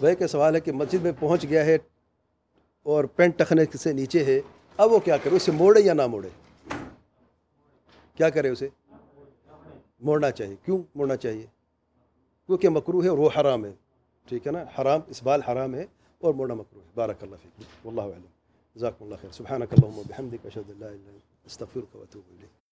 وہ کہ سوال ہے کہ مسجد میں پہنچ گیا ہے اور پینٹ ٹخنے سے نیچے ہے، اب وہ کیا کرے؟ اسے موڑے یا نہ موڑے؟ کیا کرے اسے؟ موڑنا چاہیے۔ کیوں موڑنا چاہیے؟ کیونکہ مکرو ہے اور وہ حرام ہے۔ ٹھیک ہے نا؟ حرام، اس بال حرام ہے اور موڑنا مکرو ہے۔ بارک اللہ فکر اللہ علم ذاکم اللہ خیر۔ سبحانک اللہم و بحمدک، اشہد اللہ استغفرک و اتوب الیک۔